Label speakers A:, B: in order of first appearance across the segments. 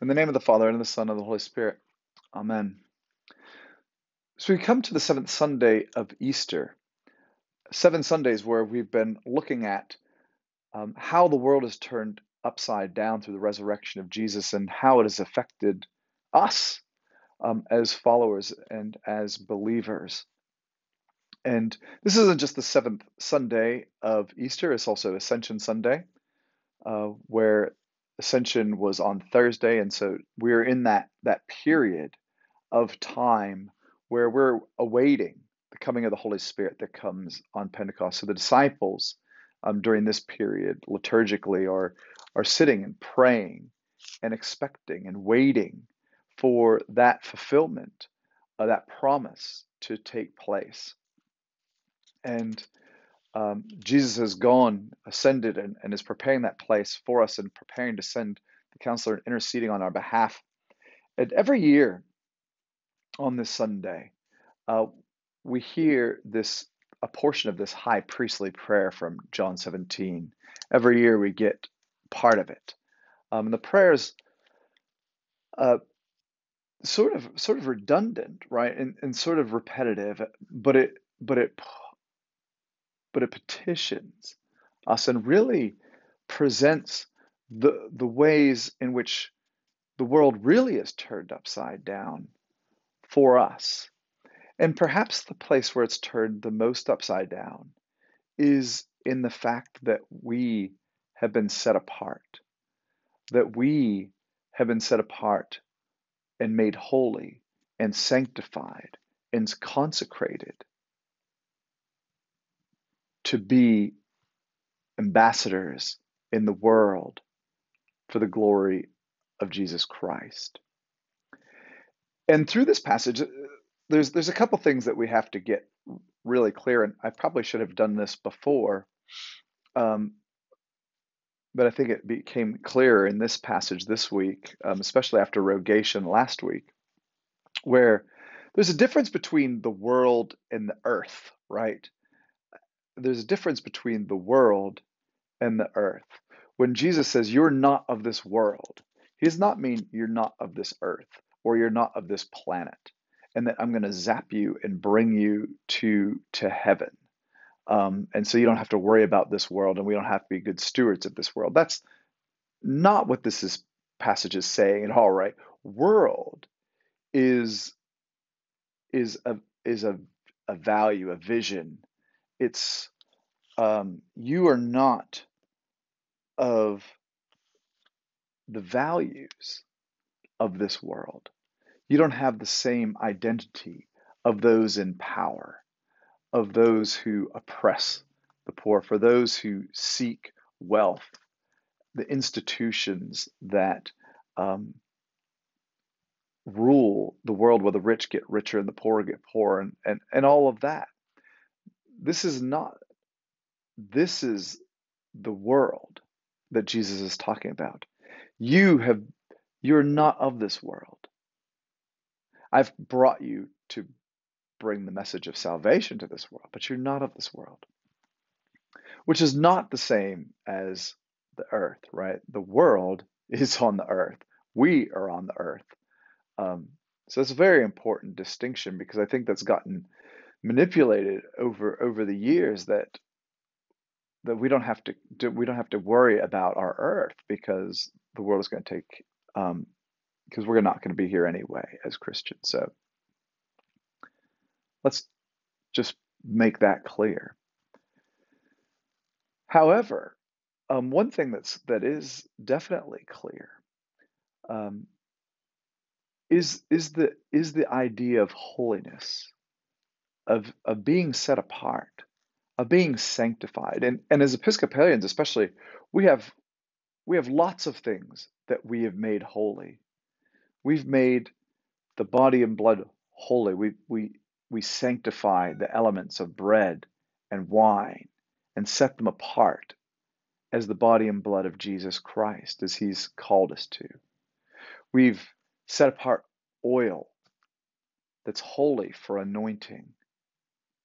A: In the name of the Father, and of the Son, and of the Holy Spirit. Amen. So we come to the seventh Sunday of Easter. Seven Sundays where we've been looking at um, how the world is turned upside down through the resurrection of Jesus and how it has affected us um, as followers and as believers. And this isn't just the seventh Sunday of Easter, it's also Ascension Sunday, uh, where Ascension was on Thursday, and so we're in that that period of time where we're awaiting the coming of the Holy Spirit that comes on Pentecost. So the disciples um, during this period liturgically are are sitting and praying and expecting and waiting for that fulfillment of that promise to take place. And um, Jesus has gone, ascended, and, and is preparing that place for us and preparing to send the counselor and interceding on our behalf. And every year on this Sunday, uh, we hear this a portion of this high priestly prayer from John 17. Every year we get part of it. Um, and the prayer is uh, sort of sort of redundant, right, and, and sort of repetitive, but it but it but it petitions us and really presents the, the ways in which the world really is turned upside down for us. And perhaps the place where it's turned the most upside down is in the fact that we have been set apart, that we have been set apart and made holy and sanctified and consecrated to be ambassadors in the world for the glory of Jesus Christ. And through this passage, there's there's a couple things that we have to get really clear, and I probably should have done this before, um, but I think it became clearer in this passage this week, um, especially after rogation last week, where there's a difference between the world and the earth, right? There's a difference between the world and the earth. When Jesus says, You're not of this world, he does not mean you're not of this earth or you're not of this planet and that I'm going to zap you and bring you to, to heaven. Um, and so you don't have to worry about this world and we don't have to be good stewards of this world. That's not what this is, passage is saying at all, right? World is is a is a, a value, a vision, it's um, you are not of the values of this world. You don't have the same identity of those in power, of those who oppress the poor, for those who seek wealth, the institutions that um, rule the world where the rich get richer and the poor get poorer, and, and, and all of that. This is not, this is the world that Jesus is talking about. You have, you're not of this world. I've brought you to bring the message of salvation to this world, but you're not of this world, which is not the same as the earth, right? The world is on the earth. We are on the earth. Um, so it's a very important distinction because I think that's gotten manipulated over over the years that that we don't have to do, we don't have to worry about our earth because the world is going to take um, because we're not going to be here anyway as Christians. So let's just make that clear. However, um, one thing that's that is definitely clear um, is is the is the idea of holiness of, of being set apart, of being sanctified. And, and as Episcopalians, especially, we have, we have lots of things that we have made holy. We've made the body and blood holy. We, we, we sanctify the elements of bread and wine and set them apart as the body and blood of Jesus Christ, as He's called us to. We've set apart oil that's holy for anointing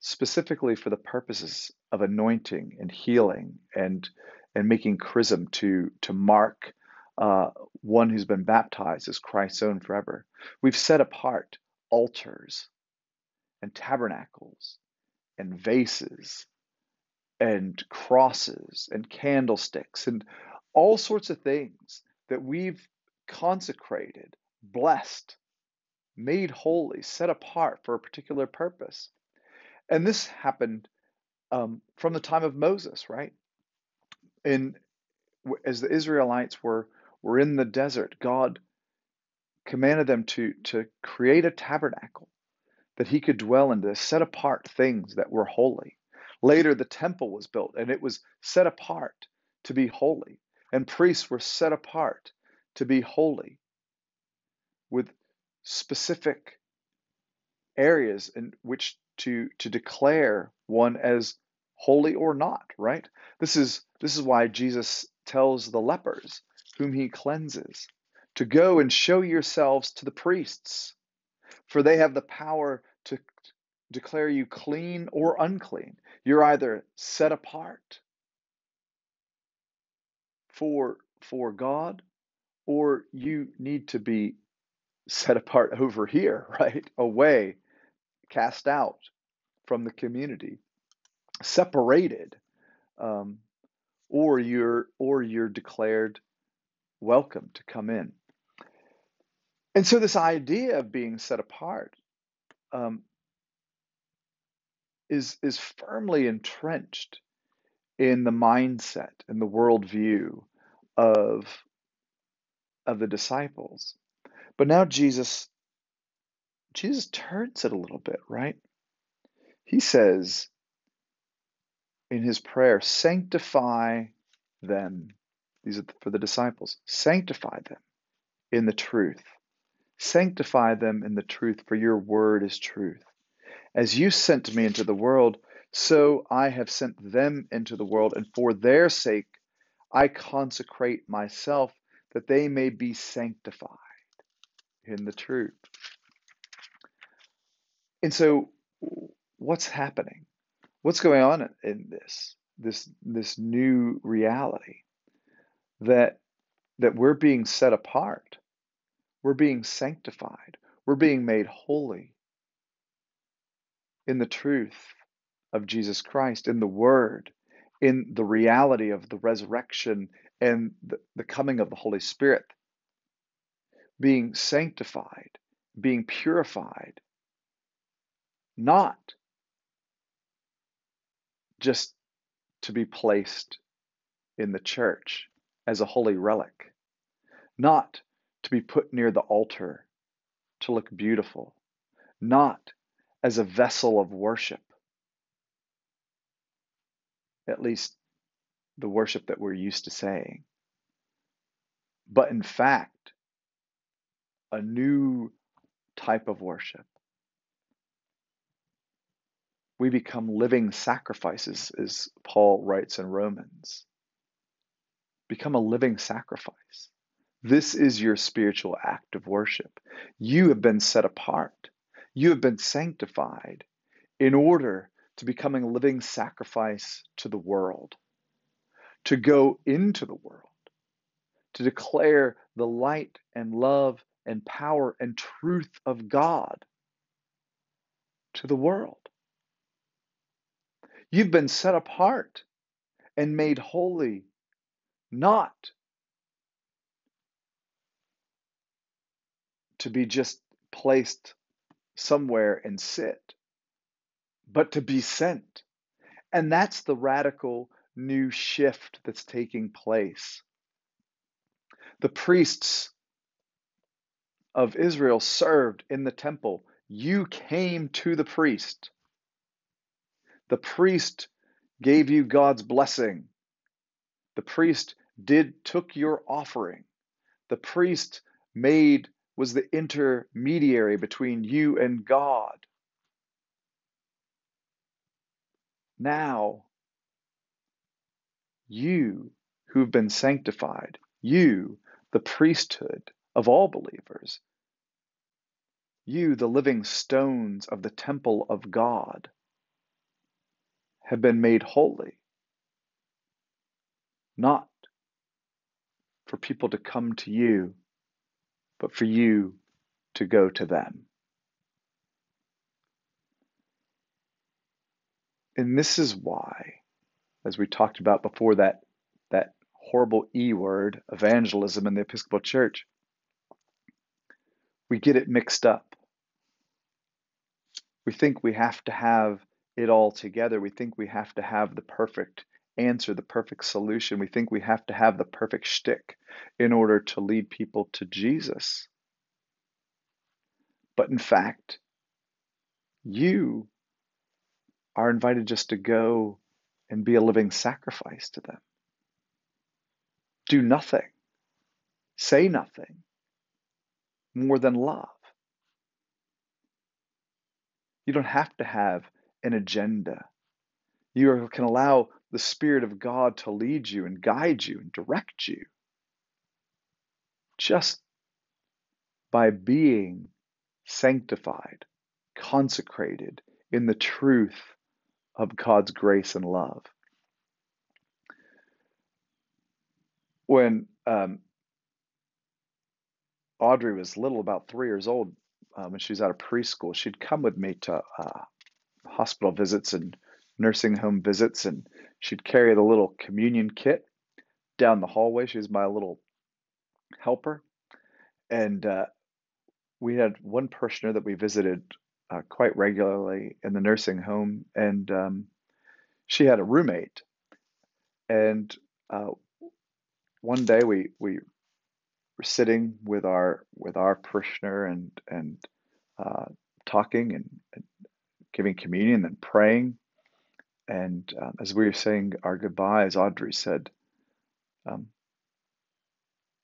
A: specifically for the purposes of anointing and healing and and making chrism to to mark uh, one who's been baptized as Christ's own forever. We've set apart altars and tabernacles and vases and crosses and candlesticks and all sorts of things that we've consecrated, blessed, made holy, set apart for a particular purpose. And this happened um, from the time of Moses, right? And as the Israelites were were in the desert, God commanded them to to create a tabernacle that He could dwell in, to set apart things that were holy. Later, the temple was built, and it was set apart to be holy, and priests were set apart to be holy, with specific areas in which to to declare one as holy or not right? This is this is why jesus tells the lepers whom he cleanses to go and show yourselves to the priests for they have the power to declare you clean or unclean. You're either set apart for for god or you need to be set apart over here right? Away cast out from the community, separated, um, or you're or you're declared welcome to come in. And so this idea of being set apart um, is is firmly entrenched in the mindset and the worldview of of the disciples. But now Jesus Jesus turns it a little bit, right? He says in his prayer, sanctify them. These are for the disciples. Sanctify them in the truth. Sanctify them in the truth, for your word is truth. As you sent me into the world, so I have sent them into the world, and for their sake I consecrate myself, that they may be sanctified in the truth. And so what's happening? What's going on in this this this new reality that that we're being set apart, we're being sanctified, we're being made holy in the truth of Jesus Christ, in the Word, in the reality of the resurrection and the, the coming of the Holy Spirit, being sanctified, being purified, not just to be placed in the church as a holy relic, not to be put near the altar to look beautiful, not as a vessel of worship, at least the worship that we're used to saying, but in fact, a new type of worship we become living sacrifices, as Paul writes in Romans. Become a living sacrifice. This is your spiritual act of worship. You have been set apart, you have been sanctified in order to becoming a living sacrifice to the world, to go into the world, to declare the light and love and power and truth of God to the world. You've been set apart and made holy, not to be just placed somewhere and sit, but to be sent. And that's the radical new shift that's taking place. The priests of Israel served in the temple. You came to the priest. The priest gave you God's blessing. The priest did took your offering. The priest made was the intermediary between you and God. Now, you who've been sanctified, you, the priesthood of all believers, you, the living stones of the temple of God, have been made holy, not for people to come to you, but for you to go to them. And this is why, as we talked about before, that, that horrible E word, evangelism in the Episcopal Church, we get it mixed up. We think we have to have it all together. We think we have to have the perfect answer, the perfect solution. We think we have to have the perfect shtick in order to lead people to Jesus. But in fact, you are invited just to go and be a living sacrifice to them. Do nothing, say nothing more than love. You don't have to have an agenda. You can allow the Spirit of God to lead you and guide you and direct you just by being sanctified, consecrated in the truth of God's grace and love. When um, Audrey was little, about three years old, um, when she was out of preschool, she'd come with me to uh, hospital visits and nursing home visits, and she'd carry the little communion kit down the hallway. She was my little helper, and uh, we had one parishioner that we visited uh, quite regularly in the nursing home, and um, she had a roommate. And uh, one day we we were sitting with our with our parishioner and and uh, talking and, and, giving communion and praying. And um, as we were saying our goodbyes, Audrey said um,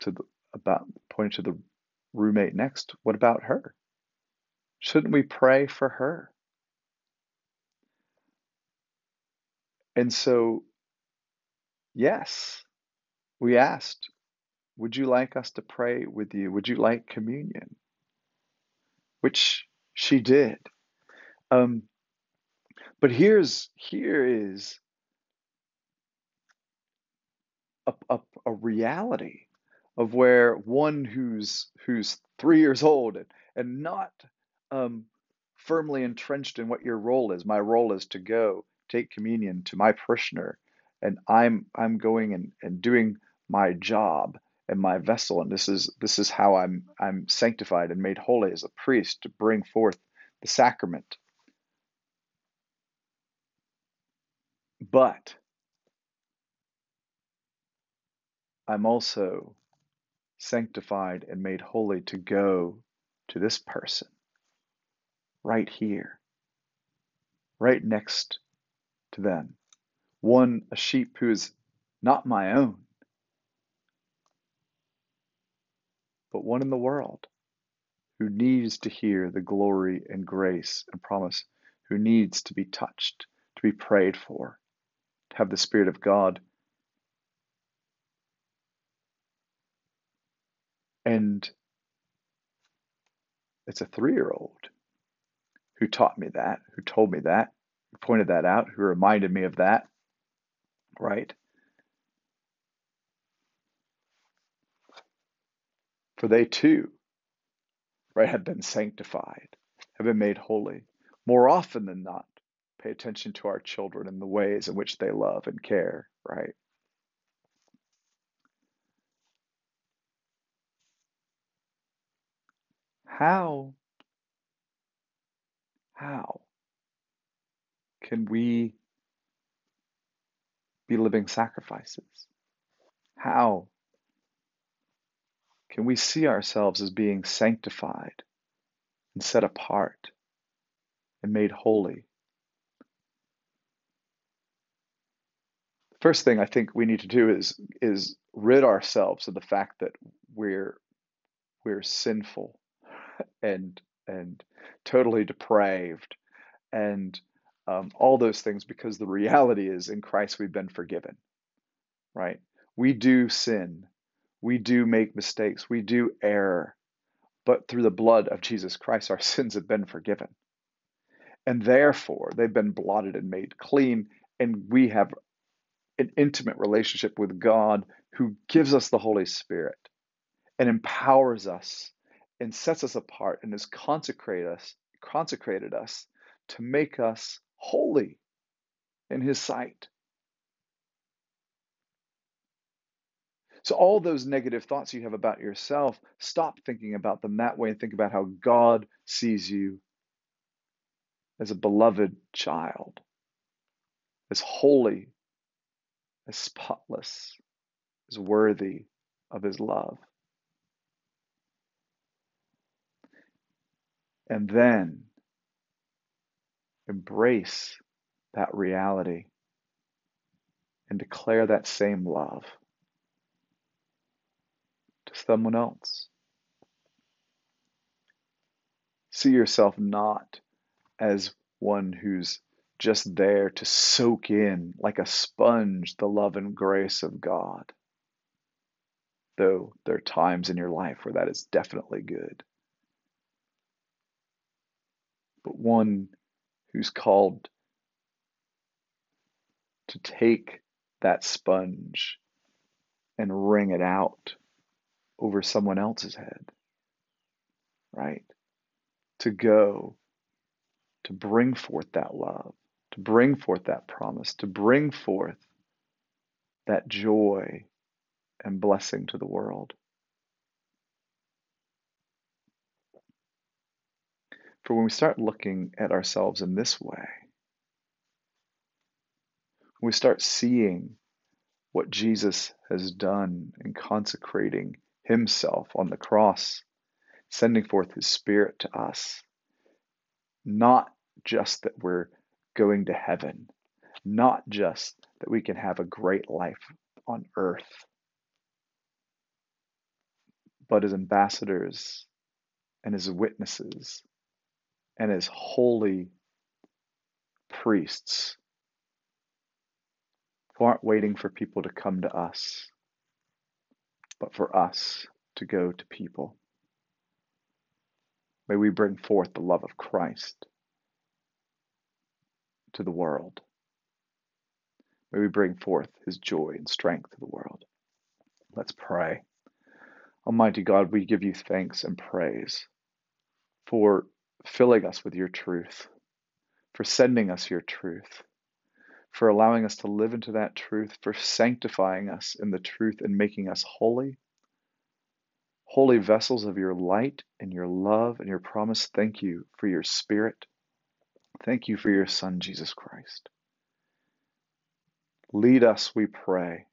A: to the, about pointing to the roommate next, "What about her?" Shouldn't we pray for her? And so, yes, we asked, Would you like us to pray with you? Would you like communion? Which she did. Um, but here's here is a, a, a reality of where one who's who's three years old and, and not um, firmly entrenched in what your role is. My role is to go take communion to my parishioner, and I'm I'm going and, and doing my job and my vessel, and this is this is how I'm I'm sanctified and made holy as a priest to bring forth the sacrament. But I'm also sanctified and made holy to go to this person right here, right next to them. One, a sheep who is not my own, but one in the world who needs to hear the glory and grace and promise, who needs to be touched, to be prayed for, have the Spirit of God. And it's a three year old who taught me that, who told me that, who pointed that out, who reminded me of that, right? For they too, right, have been sanctified, have been made holy. More often than not, pay attention to our children and the ways in which they love and care, right? How how can we be living sacrifices? How can we see ourselves as being sanctified and set apart and made holy? First thing I think we need to do is is rid ourselves of the fact that we're we're sinful and and totally depraved and um, all those things because the reality is in Christ we've been forgiven, right? We do sin, we do make mistakes, we do err, but through the blood of Jesus Christ, our sins have been forgiven. And therefore, they've been blotted and made clean, and we have an intimate relationship with God who gives us the Holy Spirit and empowers us and sets us apart and has consecrated us, consecrated us to make us holy in his sight. So, all those negative thoughts you have about yourself, stop thinking about them that way and think about how God sees you as a beloved child, as holy, as spotless, as worthy of his love. And then embrace that reality and declare that same love to someone else. See yourself not as one who's just there to soak in like a sponge the love and grace of God. Though there are times in your life where that is definitely good. But one who's called to take that sponge and wring it out over someone else's head, right? To go, to bring forth that love, to bring forth that promise, to bring forth that joy and blessing to the world. For when we start looking at ourselves in this way, we start seeing what Jesus has done in consecrating himself on the cross, sending forth his spirit to us, not just that we're going to heaven, not just that we can have a great life on earth, but as ambassadors and as witnesses and as holy priests who aren't waiting for people to come to us, but for us to go to people. May we bring forth the love of Christ to the world. May we bring forth his joy and strength to the world. Let's pray. Almighty God, we give you thanks and praise for filling us with your truth, for sending us your truth, for allowing us to live into that truth, for sanctifying us in the truth and making us holy. Holy vessels of your light and your love and your promise, thank you for your Spirit. Thank you for your Son, Jesus Christ. Lead us, we pray,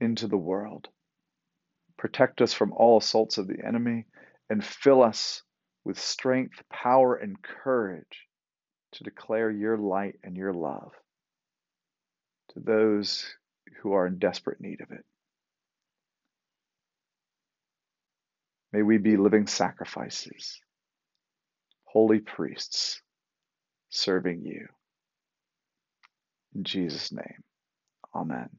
A: into the world. Protect us from all assaults of the enemy and fill us with strength, power, and courage to declare your light and your love to those who are in desperate need of it. May we be living sacrifices, holy priests serving you. In Jesus' name, amen.